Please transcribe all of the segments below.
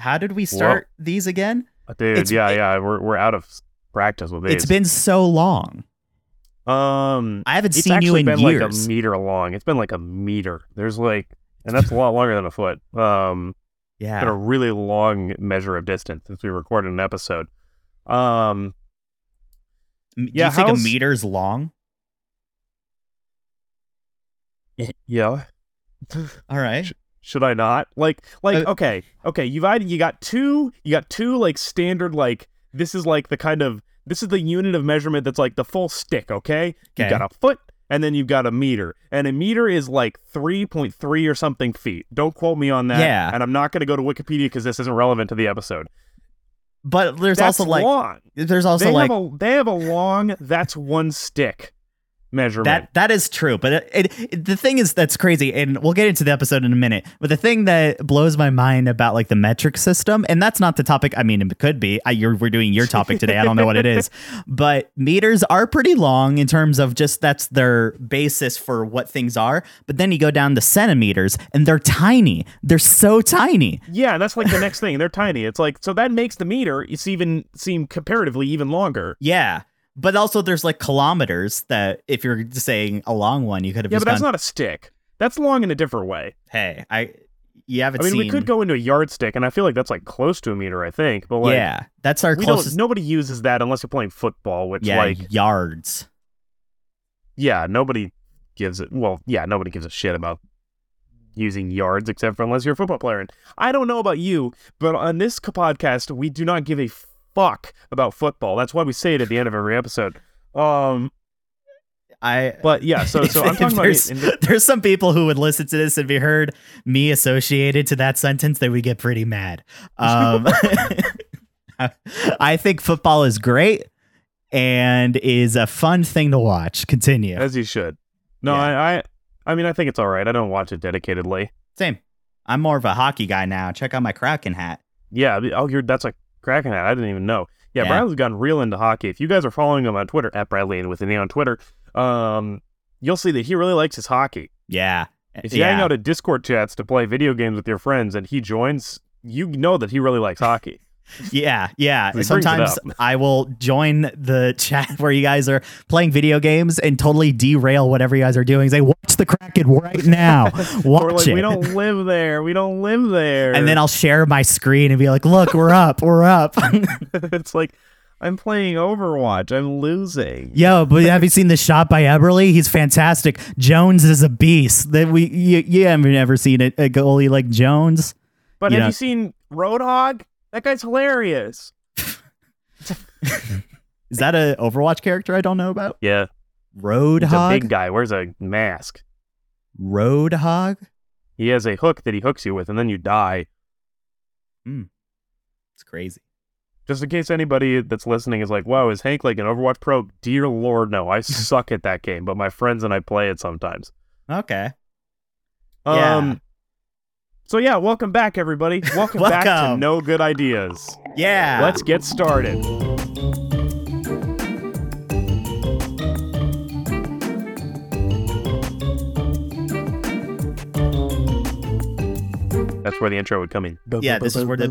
How did we start these again? Dude, It's- yeah, it- yeah, we're we're out of practice with these. It's been so long. um, I haven't seen you actually in been years. like a meter long. It's been like a meter. There's like, and that's a lot longer than a foot. Um, yeah. been a really long measure of distance since we recorded an episode. Um, Do yeah, you think a how's- meter's long? yeah. All right. Should I not? Like, like, Uh, okay, okay. You've had, you got two, you got two like standard like this is like the kind of this is the unit of measurement that's like the full stick. Okay, Okay. you got a foot, and then you've got a meter, and a meter is like three point three or something feet. Don't quote me on that. Yeah. and I'm not going to go to Wikipedia because this isn't relevant to the episode. But there's That's also like long. there's also they like have a they have a long. That's one stick measurement. that that is true. But it, it, the thing is that's crazy, and we'll get into the episode in a minute. But the thing that blows my mind about like the metric system, and that's not the topic. I mean, it could be. I, you're, we're doing your topic today. I don't know what it is, but meters are pretty long in terms of just that's their basis for what things are. But then you go down to centimeters, and they're tiny. They're so tiny. Yeah, that's like the next thing. They're tiny. It's like so that makes the meter it's even seem comparatively even longer. Yeah. But also, there's like kilometers that if you're saying a long one, you could have Yeah, but that's gone, not a stick. That's long in a different way. hey, I, you haven't I mean, seen. we could go into a yardstick, and I feel like that's like close to a meter. I think, but like, yeah, that's our closest. Nobody uses that unless you're playing football, which yeah, like, yards. yeah, nobody gives it. Well, yeah, nobody gives a shit about using yards except for unless you're a football player. And I don't know about you, but on this podcast, we do not give a fuck about football. That's why we say it at the end of every episode. Um, I. but yeah, so so I'm talking about there's, in the- there's some people who would listen to this and if you heard me associated to that sentence, they would get pretty mad. Um, I think football is great and is a fun thing to watch. Continue. as you should. No, Yeah. I, I, I mean, I think it's all right. I don't watch it dedicatedly. Same. I'm more of a hockey guy now. Check out my Kraken hat. Yeah. Oh, you're that's a cracking hat. I didn't even know. Yeah, Yeah. Bradley's gotten real into hockey. If you guys are following him on Twitter at Bradley and with an E on Twitter, um, you'll see that he really likes his hockey. Yeah. If you yeah. hang out at Discord chats to play video games with your friends and he joins, you know that he really likes hockey. Yeah, yeah. He brings it Sometimes. I will join the chat where you guys are playing video games and totally derail whatever you guys are doing. Say, watch the Kraken right now. Watch like, it. we don't live there. We don't live there. and then I'll share my screen and be like, look, we're up, we're up. it's like, I'm playing Overwatch. I'm losing. Yo, but have you seen the shot by Eberle? He's fantastic. Jones is a beast. That we you, you haven't ever seen a, a uh, goalie like Jones. But You have know- you seen Roadhog? That guy's hilarious. Is that a Overwatch character I don't know about? Yeah. He's a big guy, wears a mask. Roadhog. He has a hook that he hooks you with, and then you die. Hmm. It's crazy. Just in case anybody that's listening is like, wow, is Hank like an Overwatch pro? Dear Lord, no. I suck at that game, but my friends and I play it sometimes. Okay. Yeah. So, yeah, welcome back, everybody. Welcome, back to No Good Ideas. Yeah. Let's get started. That's where the intro would come in. Yeah, this is where the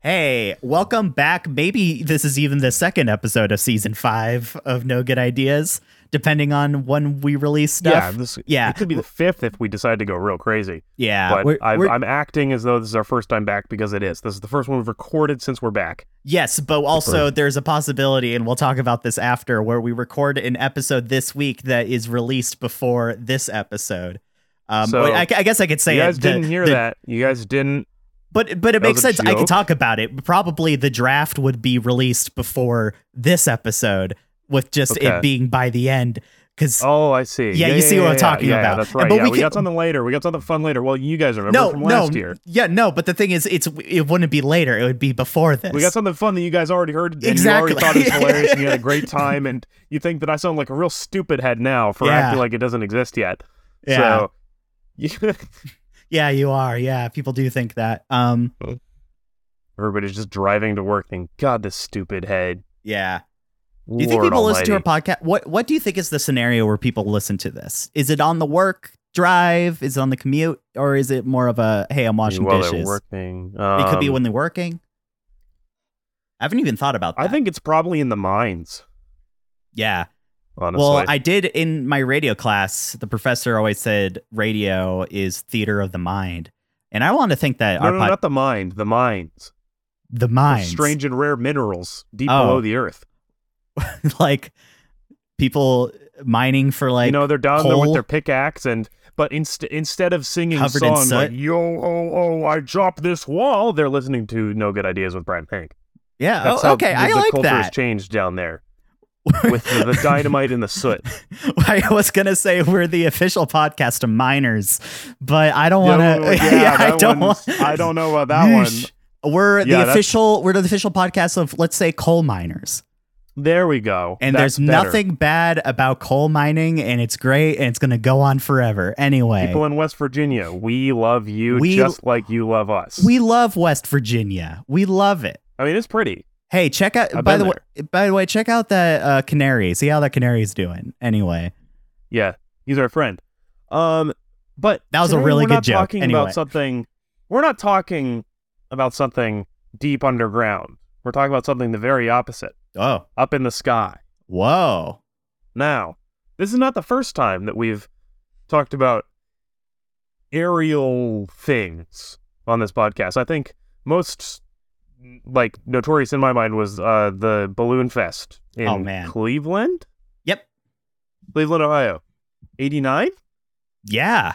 Hey, welcome back. Maybe this is even the second episode of season five of No Good Ideas, depending on when we release Yeah, stuff. this, Yeah. it could be the fifth if we decide to go real crazy. Yeah, but we're- I, I'm acting as though this is our first time back because it is. This is the first one we've recorded since we're back. yes, but also there's a possibility, and we'll talk about this after, where we record an episode this week that is released before this episode. Um, So, I, I guess I could say you guys the- didn't hear the- that. You guys didn't. But but it makes sense. I joke? could talk about it. Probably the draft would be released before this episode, with just Okay. it being by the end. Because Oh, I see. Yeah, you see what I'm talking yeah, about. That's right. But yeah, we we, can- got something later. We got something fun later. Well, you guys remember no, from no, last year. yeah, no. But the thing is, it's it wouldn't be later. It would be before this. We got something fun that you guys already heard and Exactly. you already thought it was hilarious and you had a great time and you think that I sound like a real stupid head now for Yeah. acting like it doesn't exist yet. Yeah. So yeah, you are. Yeah, people do think that. Um, everybody's just driving to work thinking, God, this stupid head. yeah. Do you think people listen to our podcast? What What do you think is the scenario where people listen to this? Is it on the work drive? Is it on the commute, or is it more of a hey, I'm washing While dishes? they're working. it could be Um, when they're working. I haven't even thought about that. I think it's probably in the mines. yeah. Honestly, Well, I did in my radio class. The professor always said radio is theater of the mind, and I want to think that no, our no, pod- not the mind. The mines. the The mind, strange and rare minerals deep Oh. below the earth. like people mining for like you know, they're down there with their pickaxe and. But inst- instead of singing Covered songs like "Yo, oh, oh, I dropped this wall," they're listening to "No Good Ideas" with Brian Pink. yeah. That's oh, okay, the, I the like culture has that. changed down there with the, the dynamite and the soot. I was gonna say we're the official podcast of miners, but I don't want to. well, yeah, I don't want. I don't know about that one. We're Yeah, the official. We're the official podcast of let's say coal miners, There we go. and That's there's better. nothing bad about coal mining, and it's great, and it's gonna go on forever. Anyway, People in West Virginia, we love you We- just like you love us. we love West Virginia. We love it. I mean, it's pretty. Hey, check out. I've by the way, by the way, check out that uh, canary. See how that canary's doing. Anyway, Yeah, he's our friend. Um, but That was a really we're good not joke. Talking Anyway. about something. We're not talking about something deep underground. We're talking about something the very opposite, oh, up in the sky. whoa, Now, this is not the first time that we've talked about aerial things on this podcast. I think most like notorious in my mind was uh the Balloon Fest in Oh, man. Cleveland, yep, Cleveland, Ohio. 89? yeah.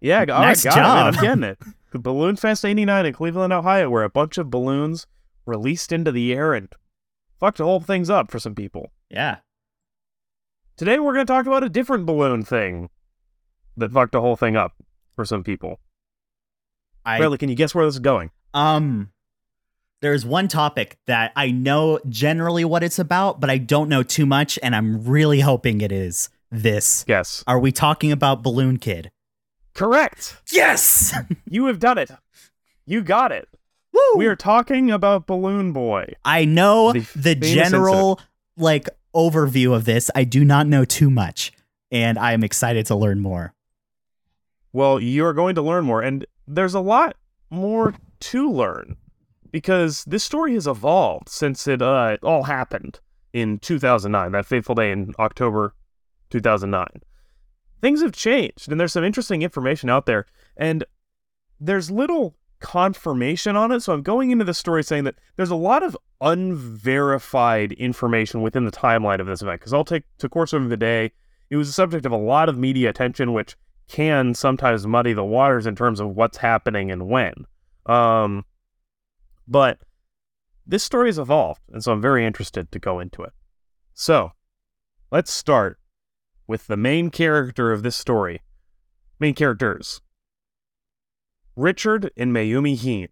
Yeah, all Nice right, got it, man. I'm getting it. The Balloon Fest 89 in Cleveland, Ohio, where a bunch of balloons released into the air and fucked the whole things up for some people. Yeah. Today we're going to talk about a different balloon thing that fucked the whole thing up for some people. I Riley, can you guess where this is going? um there's one topic that I know generally what it's about, but I don't know too much and I'm really hoping it is this. Yes. Are we talking about Balloon Kid? Correct. Yes. You have done it. You got it. Woo! We are talking about Balloon Boy. I know The the, general like overview of this. I do not know too much and I am excited to learn more. Well, you're going to learn more, and there's a lot more to learn because this story has evolved since it, uh, it all happened in 2009, that fateful day in October 2009. Things have changed, and there's some interesting information out there, and there's little confirmation on it. So I'm going into the story saying that there's a lot of unverified information within the timeline of this event because I'll take to course over the day. It was the subject of a lot of media attention, which can sometimes muddy the waters in terms of what's happening and when. Um, but this story has evolved, and so I'm very interested to go into it. So, let's start with the main character of this story. Main characters Richard and Mayumi Heene.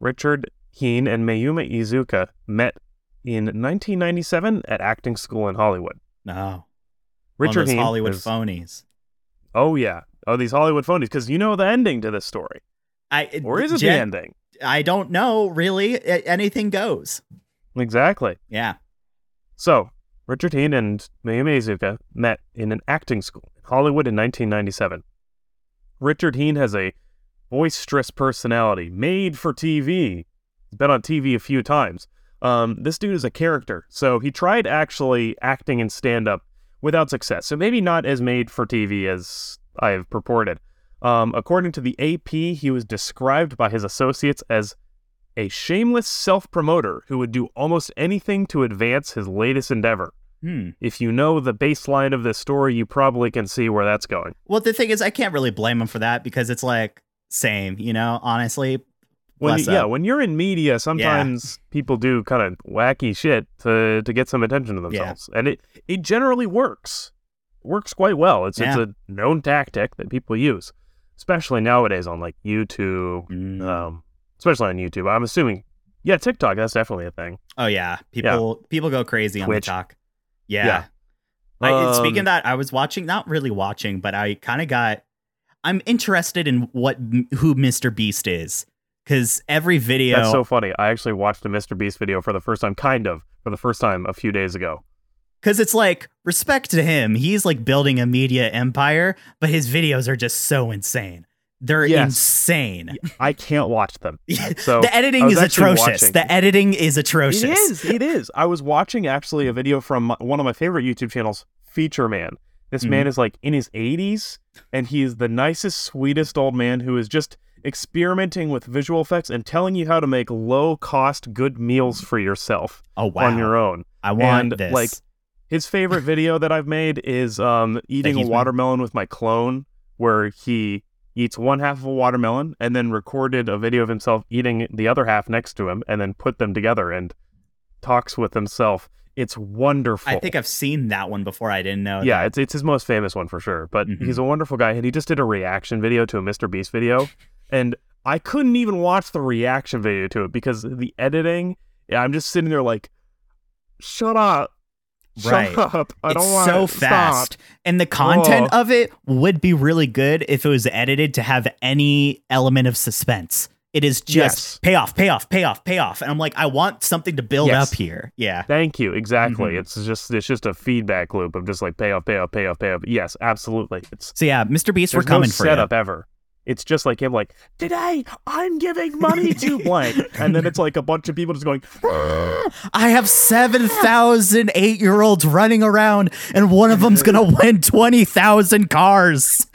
Richard Heene and Mayumi Iizuka met in 1997 at acting school in Hollywood. No. Richard of those Heene Hollywood is- phonies. Oh yeah. Oh, these Hollywood phonies, because you know the ending to this story, I or is it the ending? I don't know really. Anything goes. Exactly. Yeah. So, Richard Heene and Mayumi Iizuka met in an acting school in Hollywood in 1997. Richard Heene has a boisterous personality made for TV. He's been on TV a few times. Um, this dude is a character, so he tried actually acting in stand up without success. So maybe not as made for TV as I have purported. Um, according to the AP, he was described by his associates as a shameless self promoter who would do almost anything to advance his latest endeavor. Hmm. If you know the baseline of this story, you probably can see where that's going. Well, the thing is, I can't really blame him for that because it's like same, you know. Honestly, When you, yeah, up. when you're in media, sometimes people do kind of wacky shit to to get some attention to themselves, and it it generally works. Works quite well. It's Yeah. it's a known tactic that people use, especially nowadays on like YouTube. Mm. Um, especially on YouTube. I'm assuming, yeah, TikTok. That's definitely a thing. oh yeah, people people go crazy on Twitch. TikTok. Yeah. Yeah. I, speaking Um, of that, I was watching, not really watching, but I kind of got. I'm interested in what who Mr. Beast is because every video. That's so funny. I actually watched a Mr. Beast video for the first time, kind of for the first time a few days ago. Because it's like respect to him. He's like building a media empire, but his videos are just so insane. They're Yes. insane. I can't watch them. So the editing is atrocious. watching- The editing is atrocious. It is. It is. I was watching actually a video from uh, one of my favorite YouTube channels, Feature Man. This Mm-hmm. man is like in his 80s, and he is the nicest, sweetest old man who is just experimenting with visual effects and telling you how to make low cost, good meals for yourself Oh wow! on your own. I want and this. like his favorite video that I've made is um eating a made. watermelon with my clone, where he eats one half of a watermelon and then recorded a video of himself eating the other half next to him and then put them together and talks with himself. It's wonderful. I think I've seen that one before. I didn't know. yeah, that. it's it's his most famous one for sure. But Mhm. he's a wonderful guy, and he just did a reaction video to a Mr. Beast video, and I couldn't even watch the reaction video to it because the editing. Yeah, I'm just sitting there like, shut up, shut Right. up. I it's don't want so fast, and the content of it would be really good if it was edited to have any element of suspense. It is just Yes. payoff, payoff, payoff, payoff, and I'm like, I want something to build Yes. up here. Yeah, Thank you. Exactly. Mhm. It's just it's just a feedback loop of just like payoff, payoff, payoff, payoff. Yes, absolutely. It's so yeah, Mr. Beast, we're coming no for setup ever. It's just like him, like today I'm giving money to blank, and then it's like a bunch of people just going. I have seven thousand eight-year-olds running around, and one of them's gonna win twenty thousand cars.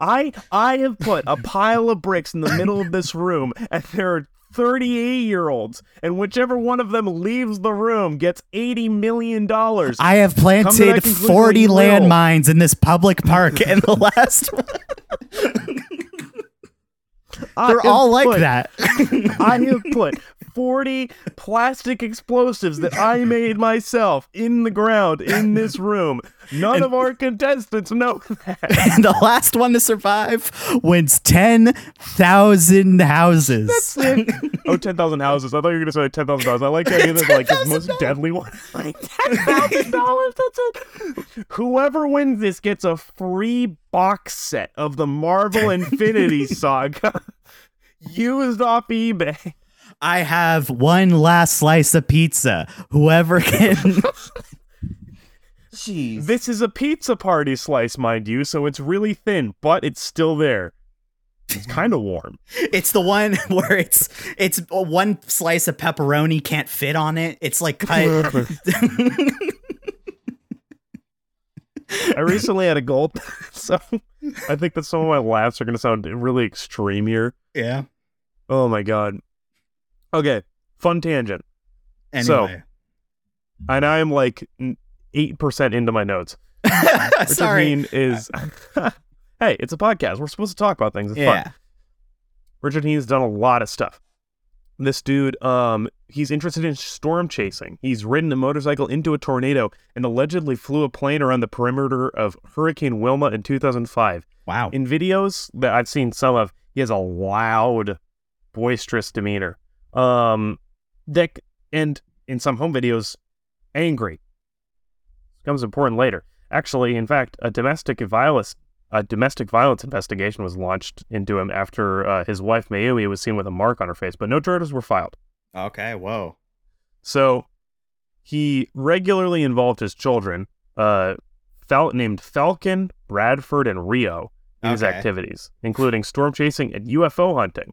I I have put a pile of bricks in the middle of this room, and there are 38 year olds, and whichever one of them leaves the room gets 80 million dollars. I have planted forty landmines in this public park, and the last they're all like that. I have put 40 plastic explosives that I made myself in the ground in this room. None of our contestants know that. and the last one to survive wins 10,000 houses. oh, 10,000 houses. I thought you were going to say 10,000 dollars. I like the idea that like his most deadly one. Like $10,000. That's it. Whoever wins this gets a free box set of the Marvel Infinity Saga used off eBay. I have one last slice of pizza. Whoever can. Jeez. This is a pizza party slice, mind you, so it's really thin, but it's still there. It's kind of warm. it's the one where it's it's one slice of pepperoni can't fit on it. It's like cut. I recently had a gulp, so I think that some of my laughs are going to sound really extreme here. yeah. Oh my god. Okay, fun tangent. So- Anyway. And I am like eight percent into my notes. Richard Sorry. Heene is. hey, it's a podcast. We're supposed to talk about things. It's Yeah. fun. Richard Heene's done a lot of stuff. This dude, um, he's interested in storm chasing. He's ridden a motorcycle into a tornado and allegedly flew a plane around the perimeter of Hurricane Wilma in 2005. Wow. In videos that I've seen some of, he has a loud, boisterous demeanor. Um, that and in some home videos, angry. Becomes important later. Actually, in fact, a domestic violence a domestic violence investigation was launched into him after uh, his wife Mayumi was seen with a mark on her face, but no charges were filed. Okay. Whoa. So he regularly involved his children, uh, Fal- named Falcon, Bradford, and Rio, in his activities, including storm chasing and UFO hunting.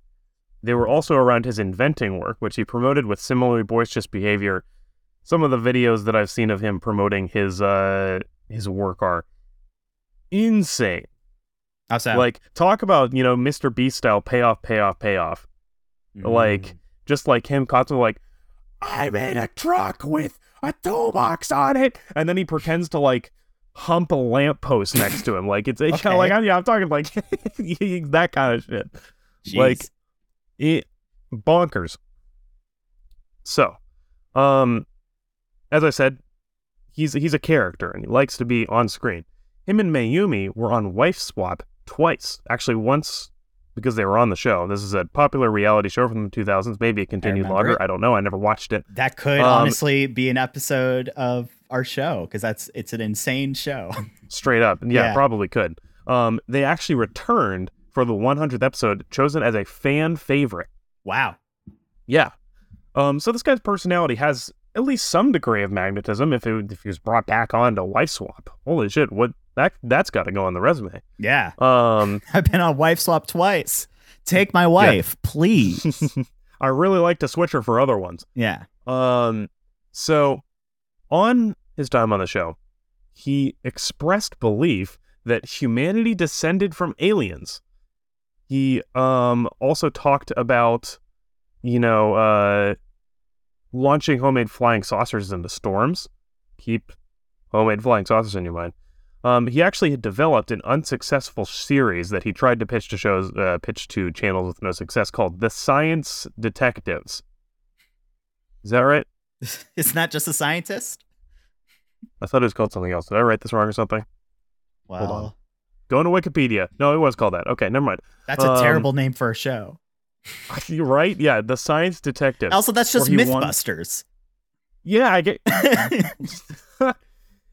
They were also around his inventing work, which he promoted with similarly boisterous behavior. Some of the videos that I've seen of him promoting his uh, his work are insane. That? Like talk about you know Mr. Beast style payoff, payoff, payoff like just like him constantly like i made a truck with a toolbox on it and then he pretends to like hump a lamppost next to him like it's, it's kind of like yeah i'm talking like that kind of shit Jeez. like it bonkers. So um as i said he's he's a character and he likes to be on screen. Him and mayumi were on wife swap twice actually once because they were on the show. This is a popular reality show from the 2000s maybe it continued remember longer. it. i don't know. I never watched it. That could um, honestly be an episode of our show because that's it's an insane show. straight up. Yeah, Yeah. probably could. Um they actually returned for the 100th episode chosen as a fan favorite wow. Yeah. Um, so this guy's personality has at least some degree of magnetism if it if he was brought back on to wife swap. Holy shit, what that that's got to go on the resume. Yeah. Um, I've been on wife swap twice. Take my wife, please. I really like to switch her for other ones. yeah. Um, so on his time on the show, he expressed belief that humanity descended from aliens. He um also talked about, you know, uh, launching homemade flying saucers into storms. Keep homemade flying saucers in your mind. Um, he actually had developed an unsuccessful series that he tried to pitch to shows, uh, pitch to channels with no success, called The Science Detectives. Is that right? Isn't that just a scientist? I thought it was called something else. Did I write this wrong or something? On. Go to Wikipedia. No, it was called that. Okay, never mind. that's a Um, terrible name for a show. You're right. Yeah, The Science Detective. Also, that's just he won- Mythbusters. yeah, I get.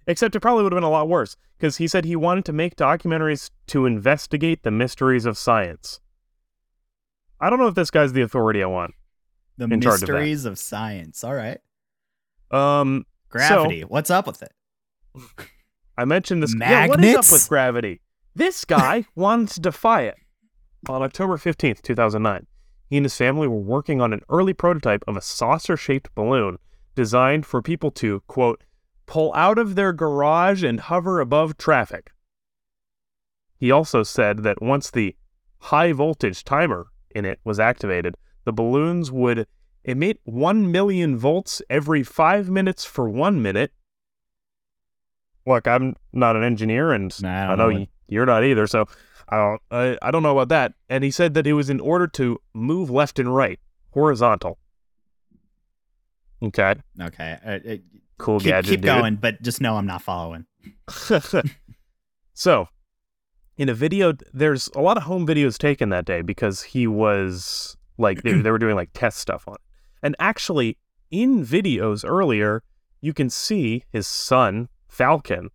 Except it probably would have been a lot worse because he said he wanted to make documentaries to investigate the mysteries of science. I don't know if this guy's the authority I want. the charge of mysteries of, science. All right. Um, Gravity. What's up with it? I mentioned this. Yeah, what is up with gravity? This guy wanted to defy it. On October 15th, 2009, he and his family were working on an early prototype of a saucer shaped balloon designed for people to, quote, pull out of their garage and hover above traffic. He also said that once the high voltage timer in it was activated, the balloons would emit 1 million volts every five minutes for one minute. Look, I'm not an engineer, and Nah, I I, know know y- you're not either, so I don't, I, I don't know about that. And he said that it was in order to move left and right, horizontal. Okay, Okay. Uh, uh, cool keep gadget, keep dude. going, but just know I'm not following. so, in a video, there's a lot of home videos taken that day because he was like they, they were doing like test stuff on it. And actually, in videos earlier, you can see his son Falcon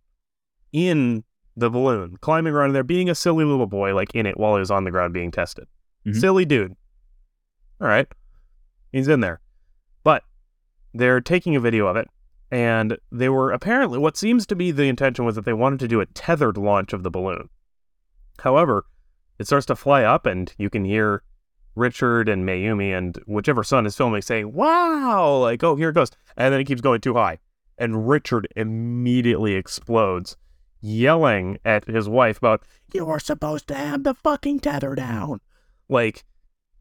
in the balloon, climbing around in there, being a silly little boy, like in it while he was on the ground being tested. Mhm. Silly dude. All right, he's in there, but they're taking a video of it and they were apparently what seems to be the intention was that they wanted to do a tethered launch of the balloon. However, it starts to fly up, and you can hear Richard and Mayumi and whichever son is filming saying, "Wow!" Like, "Oh, here it goes," and then it keeps going too high, and Richard immediately explodes, yelling at his wife about, "You were supposed to have the fucking tether down." Like,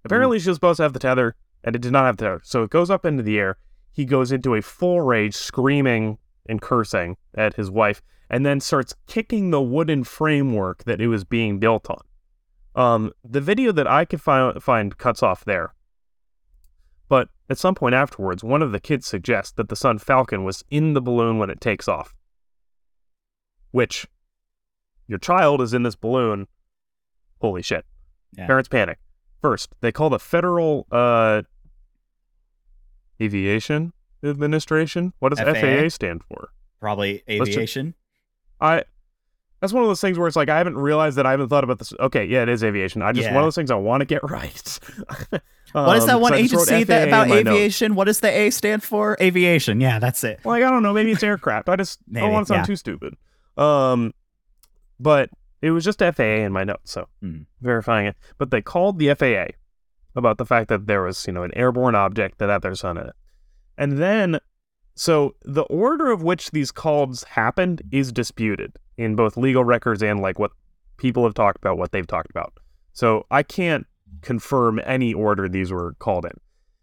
apparently she was supposed to have the tether, and it did not have the tether, so it goes up into the air he goes into a full rage, screaming and cursing at his wife, and then starts kicking the wooden framework that it was being built on. Um, the video that I could find, find cuts off there. But at some point afterwards, one of the kids suggests that the son Falcon was in the balloon when it takes off. Which, your child is in this balloon. Holy shit. Yeah. Parents panic. First, they call the federal uh, aviation administration. What does FAA? FAA stand for? Probably aviation. I. That's one of those things where it's like I haven't realized that I haven't thought about this. Okay, yeah, it is aviation. I just Yeah. one of those things I want to get right. what is that Um, one so I just wrote agency that about my notes. aviation? What does the A stand for? Aviation. Yeah, that's it. Like I don't know, maybe it's aircraft. I just Maybe, don't want to sound yeah. too stupid. Um, but it was just FAA in my notes, so Hmm. verifying it. But they called the FAA about the fact that there was, you know, an airborne object that had their son in it, and then, so the order of which these calls happened is disputed in both legal records and like what people have talked about, what they've talked about. So I can't confirm any order these were called in.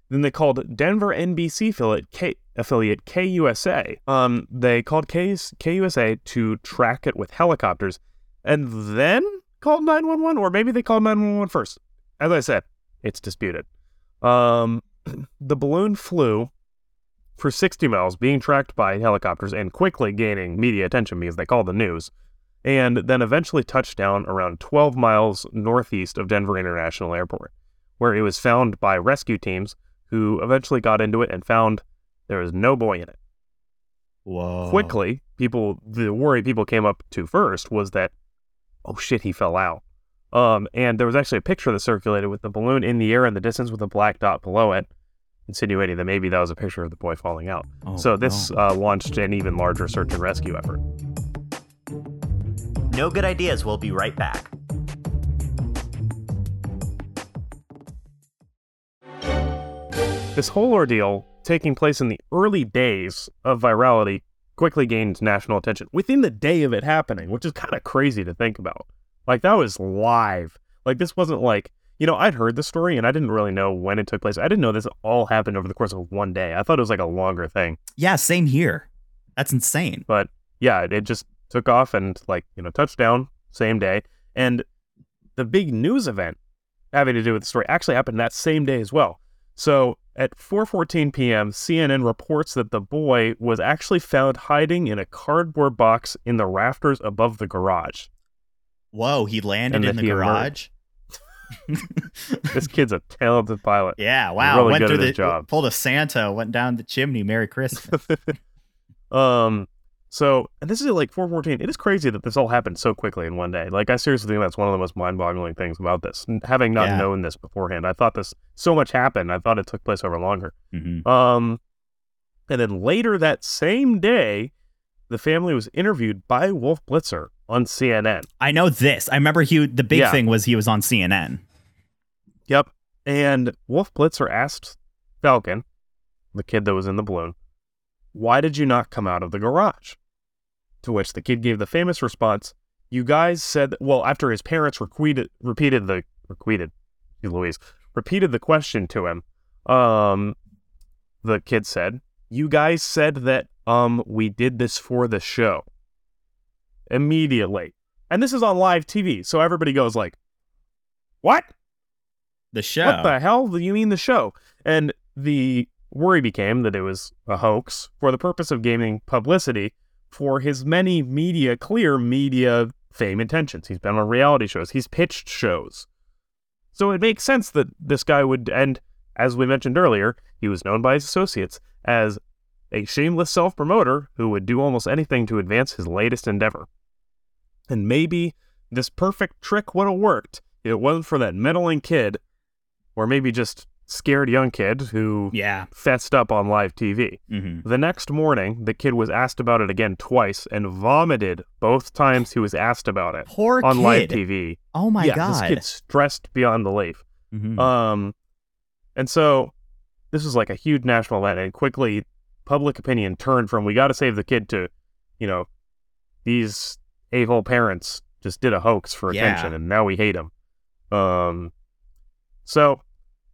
Then they called Denver NBC affiliate, K, affiliate KUSA. Um, they called K, KUSA to track it with helicopters, and then called 911, or maybe they called 911 first. As I said, it's disputed. Um, the balloon flew for 60 miles, being tracked by helicopters and quickly gaining media attention because they called the news, and then eventually touched down around 12 miles northeast of Denver International Airport, where it was found by rescue teams who eventually got into it and found there was no boy in it. Whoa. Quickly, people the worry people came up to first was that oh shit, he fell out. Um, and there was actually a picture that circulated with the balloon in the air in the distance with a black dot below it. insinuating that maybe that was a picture of the boy falling out. Oh, so this no. uh, launched an even larger search and rescue effort. no good ideas. We'll be right back. This whole ordeal, taking place in the early days of virality, quickly gained national attention within the day of it happening, which is kind of crazy to think about. Like, that was live. Like, this wasn't like, you know, I'd heard the story and I didn't really know when it took place. I didn't know this all happened over the course of one day. I thought it was like a longer thing. Yeah, same here. That's insane. But yeah, it, just took off and, like, you know, touchdown, same day. And the big news event having to do with the story actually happened that same day as well. So at 4:14 p.m., CNN reports that the boy was actually found hiding in a cardboard box in the rafters above the garage. Whoa, he landed in the garage. This kid's a talented pilot. yeah, wow. really went good through at the his job. pulled a Santa, went down the chimney. Merry Christmas. Um so and this is like 4:14. It is crazy that this all happened so quickly in one day. Like I seriously think that's one of the most mind-boggling things about this. Having not Yeah. known this beforehand, I thought this so much happened. I thought it took place over longer. Mhm. Um, and then later that same day, the family was interviewed by Wolf Blitzer on CNN. I know this. I remember he. The big Yeah. thing was he was on CNN. Yep. And Wolf Blitzer asked Falcon, the kid that was in the balloon, why did you not come out of the garage? To which the kid gave the famous response, you guys said, well, after his parents repeated, repeated the, repeated, Louise, repeated the question to him, um, the kid said, you guys said that, um, we did this for the show. Immediately. And this is on live TV, so everybody goes like, what? The show. What the hell do you mean the show? And the worry became that it was a hoax for the purpose of gaining publicity for his many media, clear media fame intentions. He's been on reality shows, he's pitched shows. So it makes sense that this guy would, and as we mentioned earlier, he was known by his associates as a shameless self promoter who would do almost anything to advance his latest endeavor. And maybe this perfect trick would have worked if it wasn't for that meddling kid, or maybe just scared young kid who yeah. fessed up on live TV. hmm The next morning, the kid was asked about it again twice and vomited both times he was asked about it Poor on kid. live TV. Oh my yeah, god. this kid's stressed beyond belief. Mhm. Um, and so this was like a huge national event, and quickly public opinion turned from "we got to save the kid" to, you know, these a-hole parents just did a hoax for Yeah. attention, and now we hate them. Um, so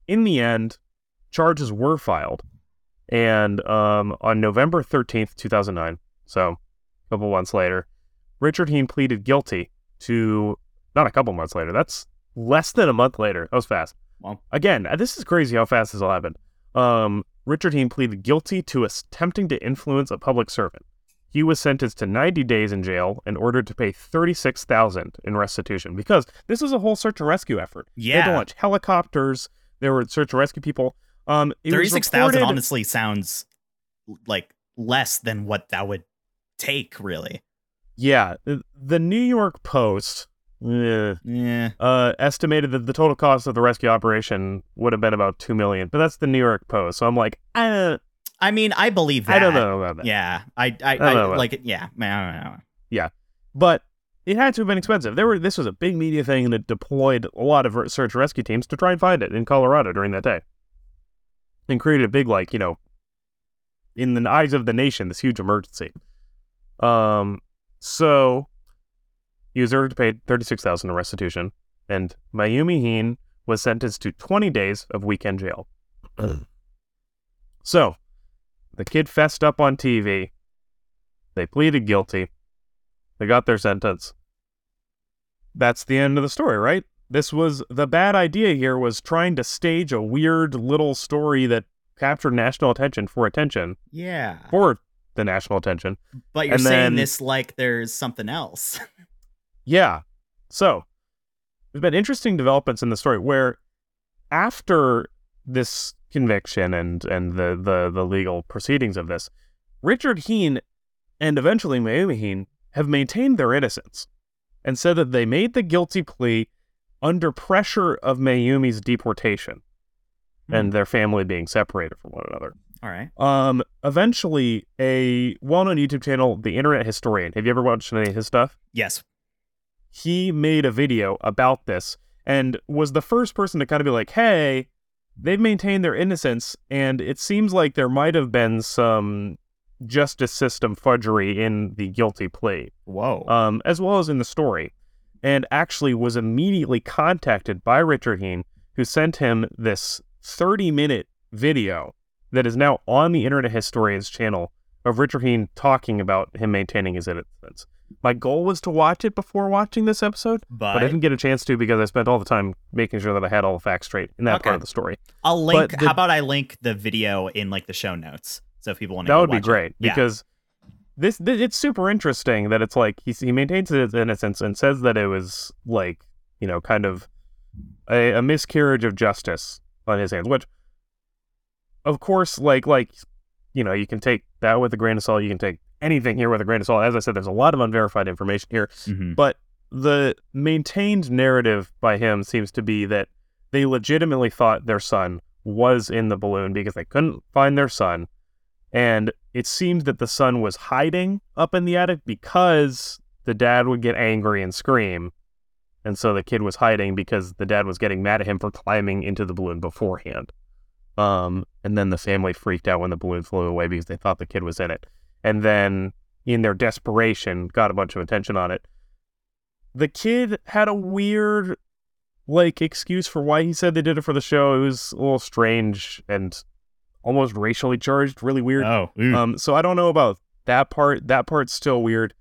in the end, charges were filed, and um, on November thirteenth, two thousand nine, so a couple months later, Richard Heene pleaded guilty to not a couple months later. That's less than a month later. That was fast. Well. Again, uh, this is crazy how fast this all happened. Um, Richard Heene pleaded guilty to attempting to influence a public servant. He was sentenced to 90 days in jail and ordered to pay 36000 in restitution because this was a whole search and rescue effort. Yeah, They had to launch helicopters. There were search and rescue people. Um, Thirty-six thousand honestly sounds like less than what that would take. Really. Yeah, the- New York Post eh, Yeah. uh, estimated that the total cost of the rescue operation would have been about two million, but that's the New York Post. So I'm like, I I mean, I believe that. I don't know about that. Yeah. I. I. I, about like. Yeah. I don't know. But it had to have been expensive. There were this was a big media thing, and it deployed a lot of search rescue teams to try and find it in Colorado during that day, and created a big like you know, in the eyes of the nation, this huge emergency. Um, so to pay thirty six thousand in restitution, and Mayumi Heene was sentenced to twenty days of weekend jail. so, the kid fessed up on TV. They pleaded guilty. They got their sentence. That's the end of the story, right? This was the bad idea here was trying to stage a weird little story that captured national attention for attention Yeah. for the national attention. But you're and saying then- this like there's something else. Yeah. So there's been interesting developments in the story where after this conviction and and the the, the legal proceedings of this, Richard Heene and eventually Mayumi Heene have maintained their innocence and said that they made the guilty plea under pressure of Mayumi's deportation. and their family being separated from one another. All right. Um, eventually, a well-known YouTube channel, the Internet Historian. Have you ever watched any of his stuff? Yes. He made a video about this and was the first person to kind of be like, "Hey, they've maintained their innocence, and it seems like there might have been some justice system fudgery in the guilty plea, Whoa. um, as well as in the story." And actually was immediately contacted by Richard Heene, who sent him this 30-minute video that is now on the Internet Historian's channel of Richard Heene talking about him maintaining his innocence. My goal was to watch it before watching this episode, but but I didn't get a chance to because I spent all the time making sure that I had all the facts straight in that Okay. part of the story. I'll link. the- how about I link the video in like the show notes so if people want to. That would be watch it. great Yeah. because this, it's super interesting that it's like he he maintains his innocence and says that it was like you know kind of a, a miscarriage of justice on his hands, which of course like like you know you can take that with a grain of salt. You can take anything here with a grain of salt. As I said, there's a lot of unverified information here. Mhm. But the maintained narrative by him seems to be that they legitimately thought their son was in the balloon because they couldn't find their son. And it seems that the son was hiding up in the attic because the dad would get angry and scream. And so the kid was hiding because the dad was getting mad at him for climbing into the balloon beforehand. Um, and then the family freaked out when the balloon flew away because they thought the kid was in it. And then, in their desperation, got a bunch of attention on it the kid had a weird like excuse for why he said they did it for the show. It was a little strange and almost racially charged, really weird. Oh. ooh. Um, so I don't know about that part. That part's still weird.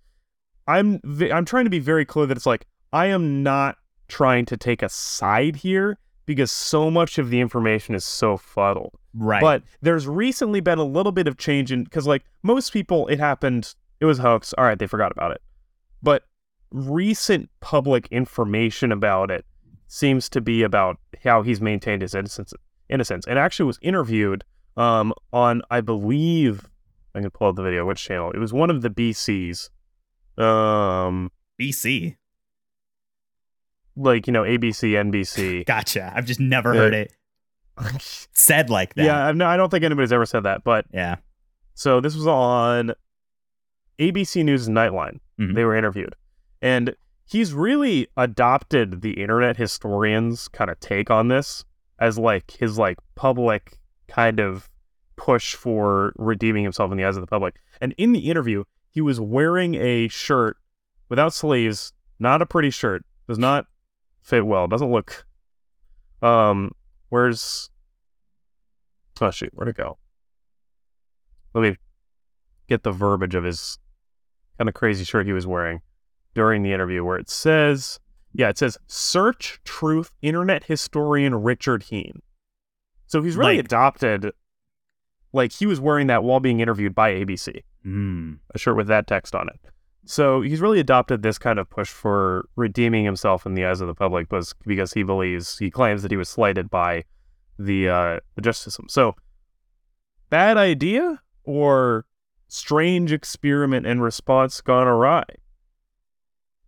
I'm v- I'm trying to be very clear that it's like I am not trying to take a side here because so much of the information is so fuddled. right. But there's recently been a little bit of change in because like most people, it happened. It was hoax. All right, they forgot about it. But recent public information about it seems to be about how he's maintained his innocence. Innocence, and actually was interviewed um, on, I believe, I can pull up the video. Which channel? It was one of the BCs. Um, BC. like you know, ABC, NBC. Gotcha. I've just never heard it said like that. yeah, I've no, I don't think anybody's ever said that, but Yeah. So this was on ABC News Nightline. Mhm. They were interviewed. And he's really adopted the internet historians kind of take on this as like his like public kind of push for redeeming himself in the eyes of the public. And in the interview, he was wearing a shirt without sleeves, not a pretty shirt, does not fit well, doesn't look um where's oh shoot, where'd it go? Let me get the verbiage of his kind of crazy shirt he was wearing during the interview where it says, yeah, it says search truth internet historian Richard Heene. So he's really Like- adopted, like he was wearing that while being interviewed by ABC, Mm. a shirt with that text on it. So he's really adopted this kind of push for redeeming himself in the eyes of the public because, because he believes, he claims that he was slighted by the, uh, the justice system. So bad idea or strange experiment and response gone awry?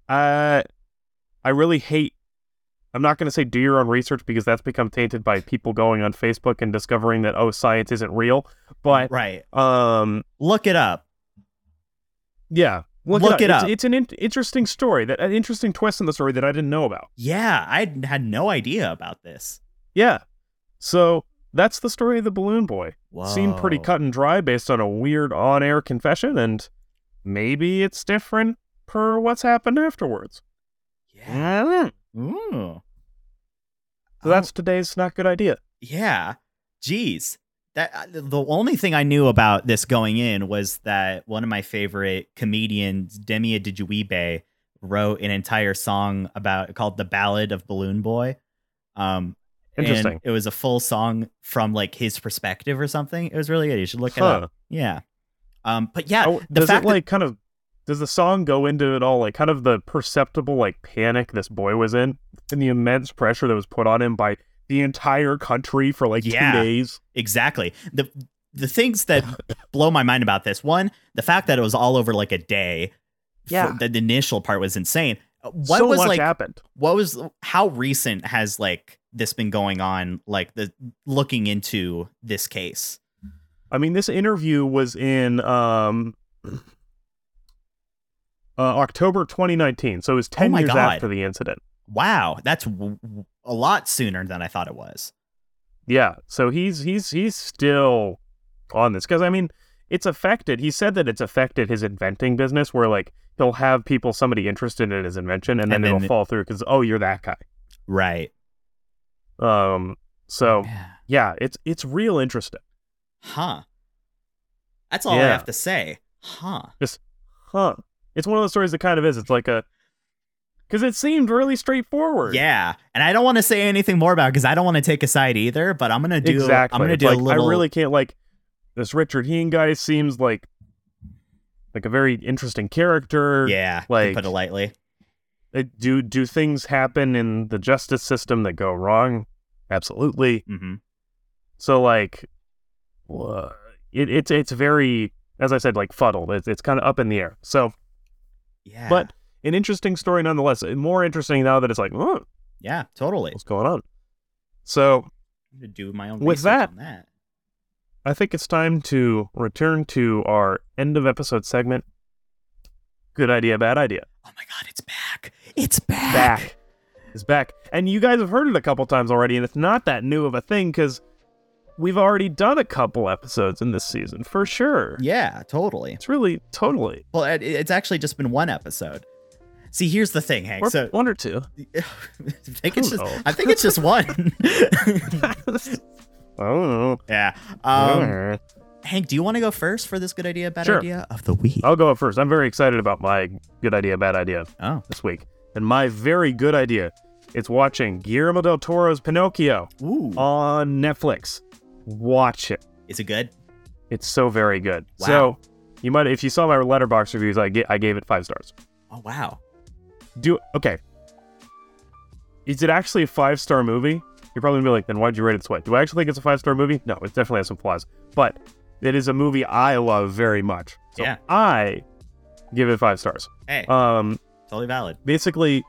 Uh, I really hate. I'm not going to say do your own research because that's become tainted by people going on Facebook and discovering that oh science isn't real. But Right. um, Look it up. yeah, look, Look it It's, up. it's an in- interesting story that an interesting twist in the story that I didn't know about. Yeah, I had no idea about this. Yeah, so that's the story of the balloon boy. Whoa. Seemed pretty cut and dry based on a weird on-air confession, and maybe it's different per what's happened afterwards. Yeah. Ooh. So that's today's not good idea. Yeah. Jeez. That uh, the only thing I knew about this going in was that one of my favorite comedians, Demi Adejuyigbe, wrote an entire song about called "The Ballad of Balloon Boy." Um, and Interesting. it was a full song from like his perspective or something. It was really good. You should look it up. Yeah. Um, but yeah, Oh, the does fact it like kind of does the song go into it all like kind of the perceptible like panic this boy was in and the immense pressure that was put on him by the entire country for like Yeah. two days? Exactly. The the things that blow my mind about this one, the fact that it was all over like a day. Yeah. for- the, the initial part was insane. Uh, What so was much like? happened. What was? How recent has like this been going on? Like the looking into this case. I mean, this interview was in um, uh, October 2019, so it was 10 Oh years God. after the incident. Wow, that's w- w- a lot sooner than I thought it was. Yeah, so he's he's he's still on this because I mean, it's affected. He said that it's affected his inventing business, where like he'll have people, somebody interested in his invention, and then And then it'll it- fall through because oh, you're that guy. Right. Um, so Yeah. yeah, it's it's real interesting. Huh. That's all I have to say. Huh. Huh? It's one of those stories that kind of is. It's like a because it seemed really straightforward. Yeah, and I don't want to say anything more about because I don't want to take a side either. But I'm gonna do. exactly. I'm gonna It's do like, a little. I really can't like this Richard Heene guy seems like like a very interesting character. Yeah. to like- put it lightly. Uh, Do do things happen in the justice system that go wrong? Absolutely. Mm-hmm. So like, it, it's it's very as I said like fuddled. It's it's kind of up in the air. So, Yeah. but an interesting story nonetheless. More interesting now that it's like, oh, yeah, totally. what's going on? So I'm gonna do my own. With research that- on that. I think it's time to return to our end of episode segment. Good idea, bad idea. Oh my god, it's back! It's back. Back is back, and you guys have heard it a couple times already, and it's not that new of a thing because we've already done a couple episodes in this season for sure. Yeah, totally. It's really totally Well, it, it's actually just been one episode. See, here's the thing, Hank. or So one or two. I think it's just. I think it's just one. I don't know. yeah. Um, Uh, Hank, do you want to go first for this good idea, bad Sure. idea of the week? I'll go up first. I'm very excited about my good idea, bad idea Oh, this week, and my very good idea. It's watching Guillermo del Toro's Pinocchio ooh, on Netflix. Watch it. is it good? It's so very good. Wow. So you might, if you saw my Letterboxd reviews, I ga- I gave it five stars. Oh wow. Do okay. Is it actually a five star movie? You're probably gonna be like, then why'd you rate it this way? Do I actually think it's a five star movie? No, it definitely has some flaws, but it is a movie I love very much. So Yeah. I give it five stars. Hey, Um, totally valid. basically,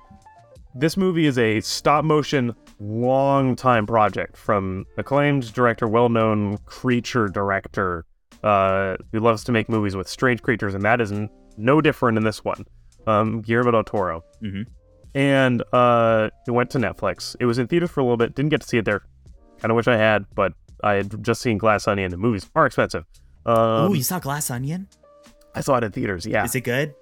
this movie is a stop motion, long time project from acclaimed director, well known creature director, uh, who loves to make movies with strange creatures, and that is n- no different in this one. Um, Guillermo del Toro. Mhm. And uh, it went to Netflix. It was in theaters for a little bit. Didn't get to see it there. Kind of wish I had, but I had just seen Glass Onion. The movies are expensive. Um, Ooh, you saw Glass Onion? I saw it in theaters. Yeah. Is it good?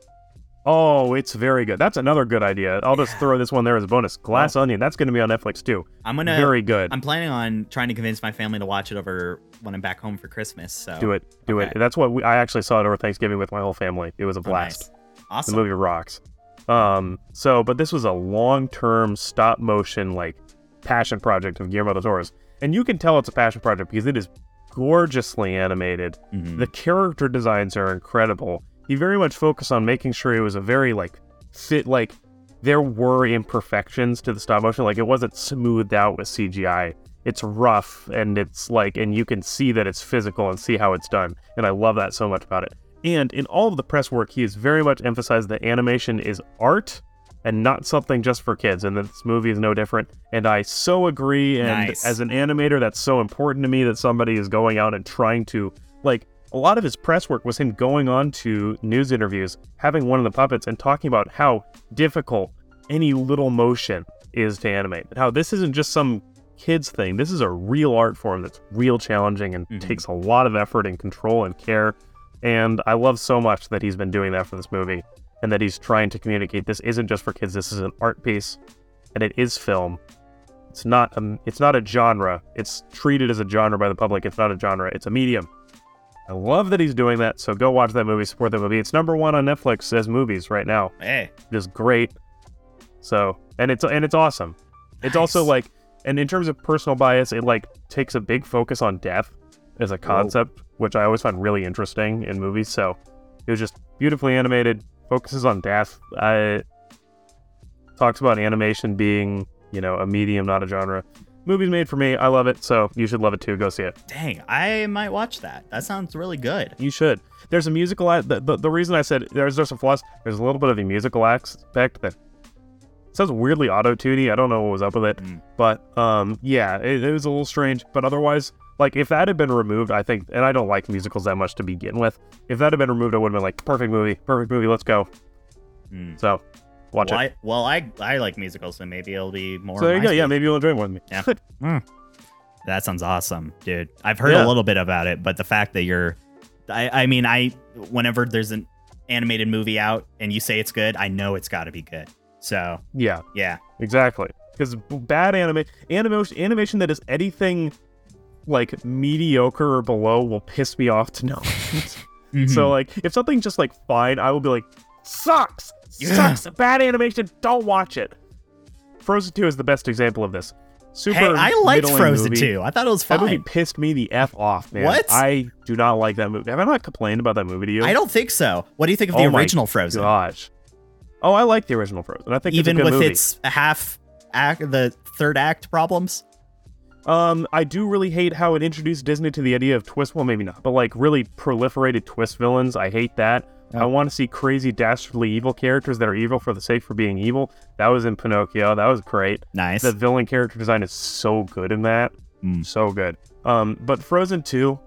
Oh, it's very good. That's another good idea. I'll just throw this one there as a bonus. Glass Onion. That's going to be on Netflix too. I'm gonna. very good. I'm planning on trying to convince my family to watch it over when I'm back home for Christmas. So do it. Do Okay. it. That's what we, I actually saw it over Thanksgiving with my whole family. It was a Oh, blast. nice. Awesome. The movie rocks. Um. So, but this was a long-term stop motion like passion project of Guillermo del Toro's, and you can tell it's a passion project because it is gorgeously animated. Mhm. The character designs are incredible. He very much focused on making sure it was a very like fit like there were imperfections to the stop motion. Like it wasn't smoothed out with CGI. It's rough and it's like and you can see that it's physical and see how it's done. And I love that so much about it. And in all of the press work, he has very much emphasized that animation is art and not something just for kids. And that this movie is no different. And I so agree. And Nice. as an animator, that's so important to me that somebody is going out and trying to like a lot of his press work was him going on to news interviews, having one of the puppets, and talking about how difficult any little motion is to animate. And how this isn't just some kids thing. This is a real art form that's real challenging and Mhm. takes a lot of effort and control and care. And I love so much that he's been doing that for this movie and that he's trying to communicate this isn't just for kids. This is an art piece and it is film. It's not um, it's not a genre. It's treated as a genre by the public. It's not a genre. It's a medium. I love that he's doing that. So go watch that movie, support that movie. It's number one on Netflix as movies right now. Hey. It is great. So and it's and it's awesome. It's also like and in terms of personal bias, it like takes a big focus on death as a concept, which I always find really interesting in movies. So it was just beautifully animated, focuses on death. I talks about animation being, you know, a medium, not a genre. Movie's made for me. I love it, so you should love it too. Go see it. Dang, I might watch that. That sounds really good. You should. There's a musical. The, the, the reason I said there's there's some flaws. There's a little bit of a musical aspect that sounds weirdly auto tuney. I don't know what was up with it, Mm. but um, yeah, it, it was a little strange. But otherwise, like if that had been removed, I think, and I don't like musicals that much to begin with. If that had been removed, I would have been like, perfect movie, perfect movie, let's go. Mm. So watch well, it. I, well, I I like musicals, so maybe it'll be more. So there you my go. Yeah, maybe you'll enjoy more than me. Yeah. Mm. That sounds awesome, dude. I've heard Yeah. a little bit about it, but the fact that you're, I, I mean, I whenever there's an animated movie out and you say it's good, I know it's got to be good. So yeah, yeah, exactly. Because bad anime animation animation that is anything like mediocre or below will piss me off to no end. Mm-hmm. So like if something's just like fine, I will be like, sucks, Yeah. sucks, bad animation, don't watch it. Frozen 2 is the best example of this. Super hey, I liked Frozen movie. too. I thought it was That movie pissed me the f off, man. What? I do not like that movie. Have I not complained about that movie to you? I don't think so. What do you think of the Oh my original Frozen? Gosh. Oh, I like the original Frozen. I think Even it's a good with movie. its half act, the third act problems. Um, I do really hate how it introduced Disney to the idea of twist. Well, maybe not, but like really proliferated twist villains. I hate that. I want to see crazy, dastardly evil characters that are evil for the sake for being evil. That was in Pinocchio. That was great. Nice. The villain character design is so good in that. Mm. So good. Um, but Frozen 2,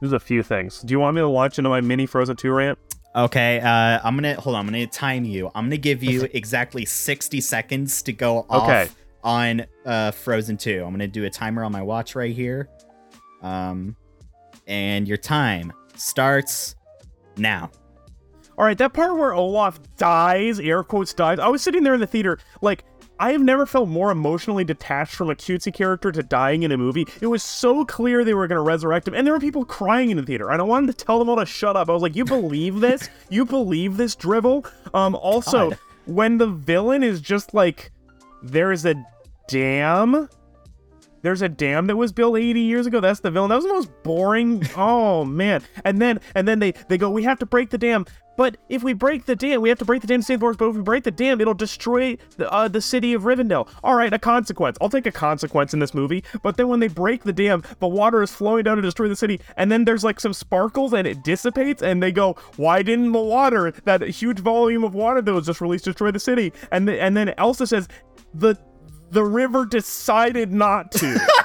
there's a few things. Do you want me to launch into my mini Frozen 2 rant? Okay, uh, I'm gonna hold on. I'm gonna time you. I'm gonna give you exactly 60 seconds to go off Okay. on uh, Frozen 2. I'm gonna do a timer on my watch right here. Um, and your time starts now. All right, that part where Olaf dies, air quotes dies. I was sitting there in the theater, like I have never felt more emotionally detached from a cutesy character to dying in a movie. It was so clear they were going to resurrect him, and there were people crying in the theater, and I wanted to tell them all to shut up. I was like, "You believe this? you believe this drivel?" Um, also, God. when the villain is just like, "There is a dam." There's a dam that was built 80 years ago. That's the villain. That was the most boring. Oh man! And then and then they they go, we have to break the dam. But if we break the dam, we have to break the dam to save the. But if we break the dam, it'll destroy the, uh, the city of Arendelle. All right, a consequence. I'll take a consequence in this movie. But then when they break the dam, the water is flowing down to destroy the city. And then there's like some sparkles and it dissipates. And they go, why didn't the water, that huge volume of water that was just released, destroy the city? And the, and then Elsa says, the the river decided not to.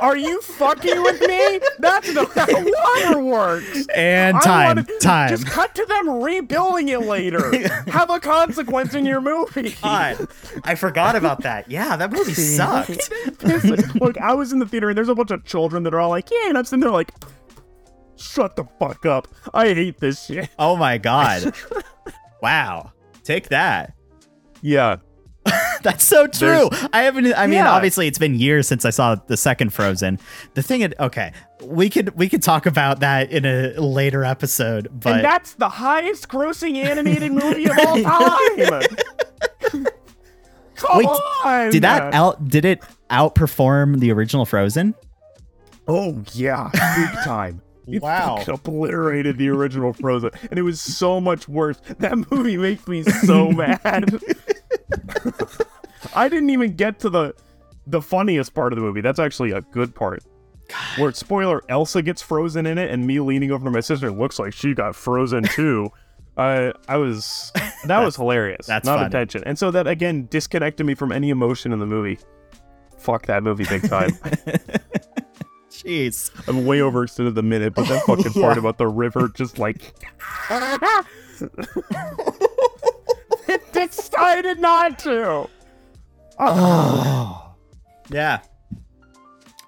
Are you fucking with me? That's not how water works. And I time, wanted- time. Just cut to them rebuilding it later. Have a consequence in your movie. God, I forgot about that. Yeah, that movie sucked. Look, I was in the theater and there's a bunch of children that are all like, yeah, and I'm sitting there like, shut the fuck up. I hate this shit. Oh my god. Wow. Take that. Yeah. That's so true. I haven't. I mean, Yeah. obviously, it's been years since I saw the second Frozen. The thing, is, okay, we could we could talk about that in a later episode. But and that's the highest grossing animated movie of all time. Come Wait, on. did that out? Did it outperform the original Frozen? Oh yeah, big time. It Wow. obliterated the original Frozen, and it was so much worse. That movie makes me so mad. I didn't even get to the the funniest part of the movie. That's actually a good part. Where spoiler, Elsa gets frozen in it, and me leaning over to my sister looks like she got frozen too. I I was that was hilarious. that's not funny. attention, and so that again disconnected me from any emotion in the movie. Fuck that movie big time. Jeez. I'm way over overextended the minute, but that fucking part about the river just like it decided not to. Oh. Yeah.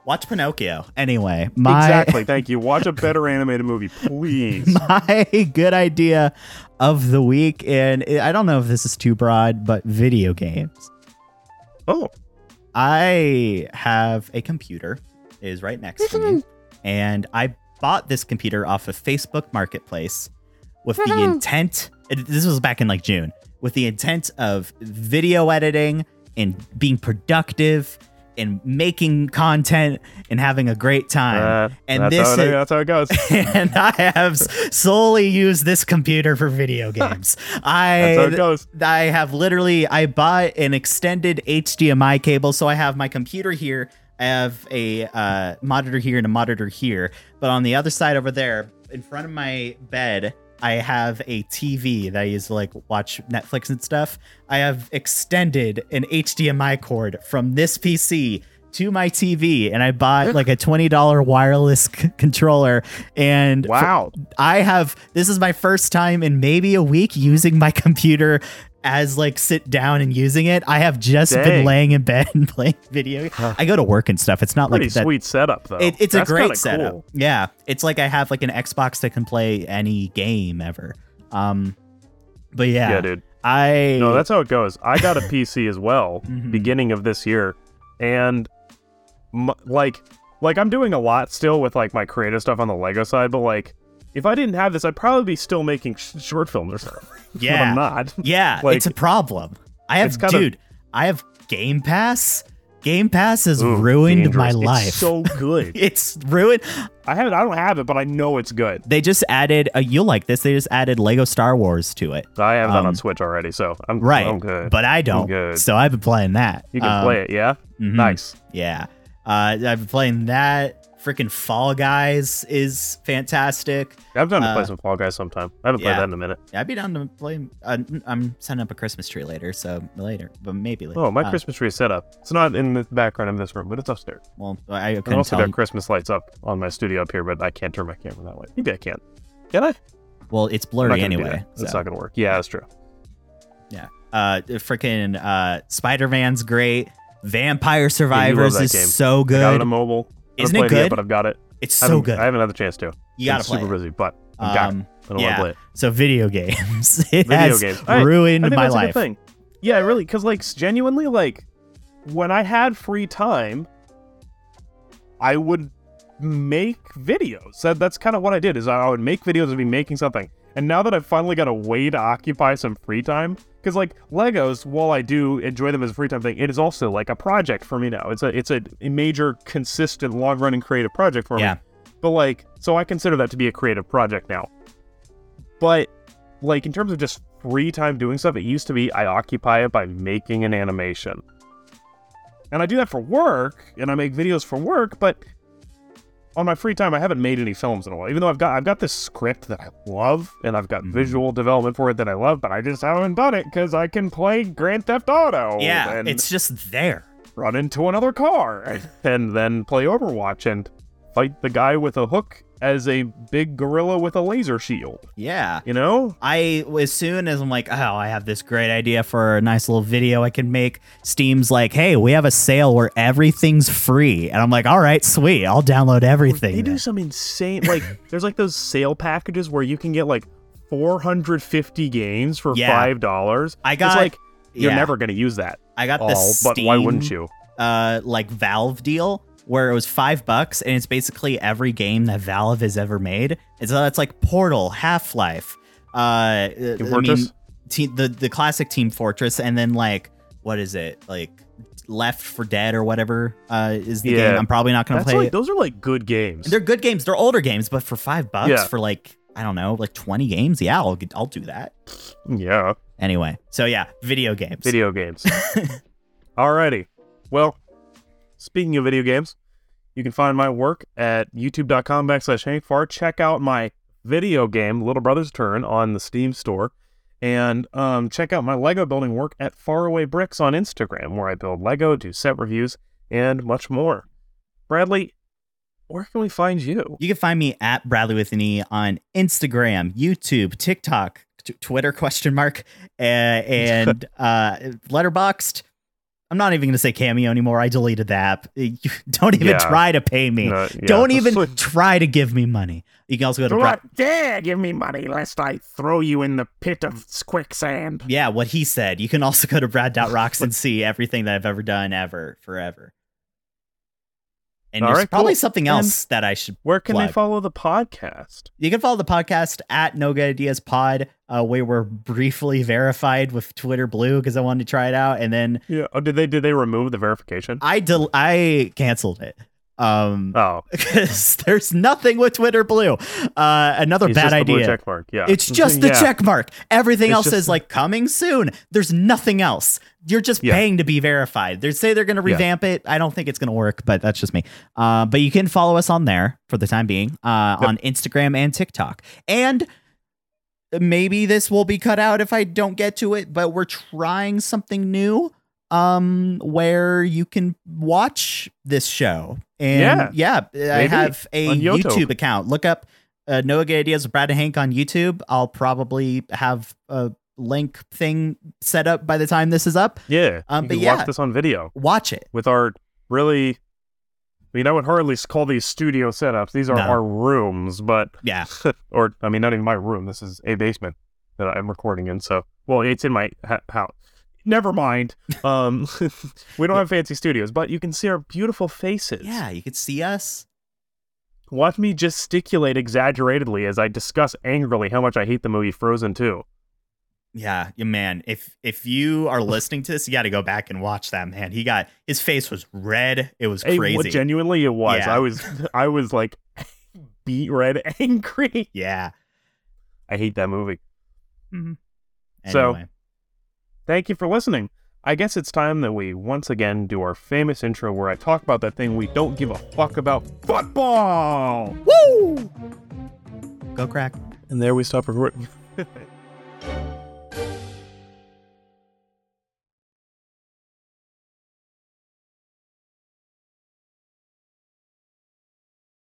Watch Pinocchio. Anyway, my Exactly. Thank you. Watch a better animated movie, please. my good idea of the week, and I don't know if this is too broad, but video games. Oh, I have a computer it is right next to me, and I bought this computer off of Facebook Marketplace with the intent. it- This was back in like June, with the intent of video editing and being productive and making content and having a great time. uh, and that's, this how it, is, that's how it goes. and I have solely used this computer for video games. I That's how it goes. I have literally I bought an extended HDMI cable, so I have my computer here. I have a uh, monitor here and a monitor here, but on the other side over there, in front of my bed, I have a TV that I use to like watch Netflix and stuff. I have extended an HDMI cord from this PC to my TV, and I bought like a twenty dollar wireless c- controller. And for- Wow. I have this is my first time in maybe a week using my computer as like sit down and using it. I have just been laying in bed and playing video. I go to work and stuff. It's not Pretty like that. sweet setup though. It, it's a great setup. cool. Yeah, it's like I have like an Xbox that can play any game ever. Um, but yeah, Yeah, dude. I No, that's how it goes. I got a PC as well, Mhm. beginning of this year, and m- like, like I'm doing a lot still with like my creative stuff on the Lego side, but like, if I didn't have this, I'd probably be still making sh- short films or something. but yeah, I'm not. yeah. Like- it's a problem. I have, dude. I have Game Pass. Game Pass has Ooh, ruined my life. It's so good. it's ruined. I haven't. I don't have it, but I know it's good. They just added. Uh, you'll like this. They just added Lego Star Wars to it. I have that Um, on Switch already, so I'm Right, I'm good. but I don't. good. So I've been playing that. you can Um, play it, yeah. mhm. Nice. Yeah. Uh, I've been playing that. Freaking Fall Guys is fantastic. I've done to uh, play some Fall Guys sometime. I haven't yeah. played that in a minute. I'd be down to play. Uh, I'm setting up a Christmas tree later, so later, but maybe later. Oh, my Uh, Christmas tree is set up. It's not in the background of this room, but it's upstairs. Well, I also tell. got Christmas lights up on my studio up here, but I can't turn my camera that way. Maybe I can. Can I? Well, it's blurry anyway. that. That's so, not gonna work. Yeah, that's true. yeah. Uh, freaking uh, Spider Man's great. Vampire Survivors is game. so good. I got it on mobile. I Isn't haven't it yet, good? but I've got it. It's so good. I haven't had the chance to. You gotta I'm play. super it. busy, but I've got it. Um, I don't yeah. want to play it. So video games. it Video games. I- ruined my life. good thing. Yeah, really, because like genuinely, like when I had free time, I would make videos. That, that's kind of what I did. Is I would make videos and be making something. And now that I've finally got a way to occupy some free time, because like Legos, while I do enjoy them as a free time thing, it is also like a project for me now. It's a it's a, major, consistent, long running creative project for Yeah. me. But like, so I consider that to be a creative project now. But like in terms of just free time doing stuff, it used to be I occupy it by making an animation. And I do that for work, and I make videos for work, but on my free time I haven't made any films in a while. Even though I've got I've got this script that I love and I've got Mhm. visual development for it that I love, but I just haven't done it because I can play Grand Theft Auto. Yeah, and it's just there. run into another car and then play Overwatch and fight the guy with a hook as a big gorilla with a laser shield. Yeah. You know? I as soon as I'm like, oh, I have this great idea for a nice little video I can make. Steam's like, hey, we have a sale where everything's free, and I'm like, all right, sweet, I'll download everything. They do some insane like there's like those sale packages where you can get like 450 games for Yeah. five dollars. I got- it's like you're yeah. never gonna use that I got all, this but Steam, why wouldn't you? uh, like Valve deal where it was five bucks, and it's basically every game that Valve has ever made. And so that's like Portal, Half Life, uh, I mean, te- the the classic Team Fortress, and then like what is it like? Left 4 Dead or whatever uh, is the Yeah. game. I'm probably not gonna That's play like it. those are like good games. They're good games. They're older games, but for five bucks Yeah. for like I don't know, like twenty games, yeah, I'll I'll do that. yeah, Anyway, so yeah, video games. video games. Alrighty. Well, speaking of video games, you can find my work at youtube.com backslash hankfar. Check out my video game, Little Brother's Turn, on the Steam store. And um, check out my Lego building work at Faraway Bricks on Instagram, where I build Lego, do set reviews, and much more. Bradley, where can we find you? You can find me at Bradley with an E on Instagram, YouTube, TikTok, t- Twitter question mark, uh, and uh, Letterboxd. I'm not even going to say Cameo anymore. I deleted the app. Don't even Yeah. try to pay me. Yeah. Don't even try to give me money. You can also go to Do Brad. not dare give me money lest I throw you in the pit of quicksand. Yeah, what he said. You can also go to Brad.rocks and see everything that I've ever done ever, forever. And All there's right, probably cool. something And- else that I should Where can they follow the podcast? You can follow the podcast at No Good Ideas Pod. Uh, we were briefly verified with Twitter Blue because I wanted to try it out, and then Yeah. Oh, did they did they remove the verification? I del- I canceled it. Um, Oh, because there's nothing with Twitter Blue. Uh, another it's bad just the blue idea. check mark. Yeah. It's just the Yeah. check mark. Everything It's else just- is like coming soon. There's nothing else. You're just Yeah. paying to be verified. They say they're going to Yeah. revamp it. I don't think it's going to work, but that's just me. Uh, but you can follow us on there for the time being uh, Yep. on Instagram and TikTok. And maybe this will be cut out if I don't get to it, but we're trying something new um where you can watch this show. And yeah, I have a YouTube. YouTube account. Look up uh, No Good Ideas with Brad and Hank on YouTube. I'll probably have a link thing set up by the time this is up. Yeah. Um, you but yeah. watch this on video Watch it. with our really. I mean, I would hardly call these studio setups. These are No. our rooms, but Yeah. or I mean, not even my room. This is a basement that I'm recording in. So, well, it's in my ha- house. Never mind. Um, we don't have fancy studios, but you can see our beautiful faces. Yeah, you can see us. Watch me gesticulate exaggeratedly as I discuss angrily how much I hate the movie Frozen 2. Yeah, yeah, man. If if you are listening to this, you got to go back and watch that man. He got his face was red. It was Hey, crazy. what genuinely it was. Yeah. I was I was like beat red angry. yeah. I hate that movie. Mhm. So- Thank you for listening. I guess it's time that we once again do our famous intro where I talk about that thing we don't give a fuck about football. Woo! Go crack. And there we stop recording.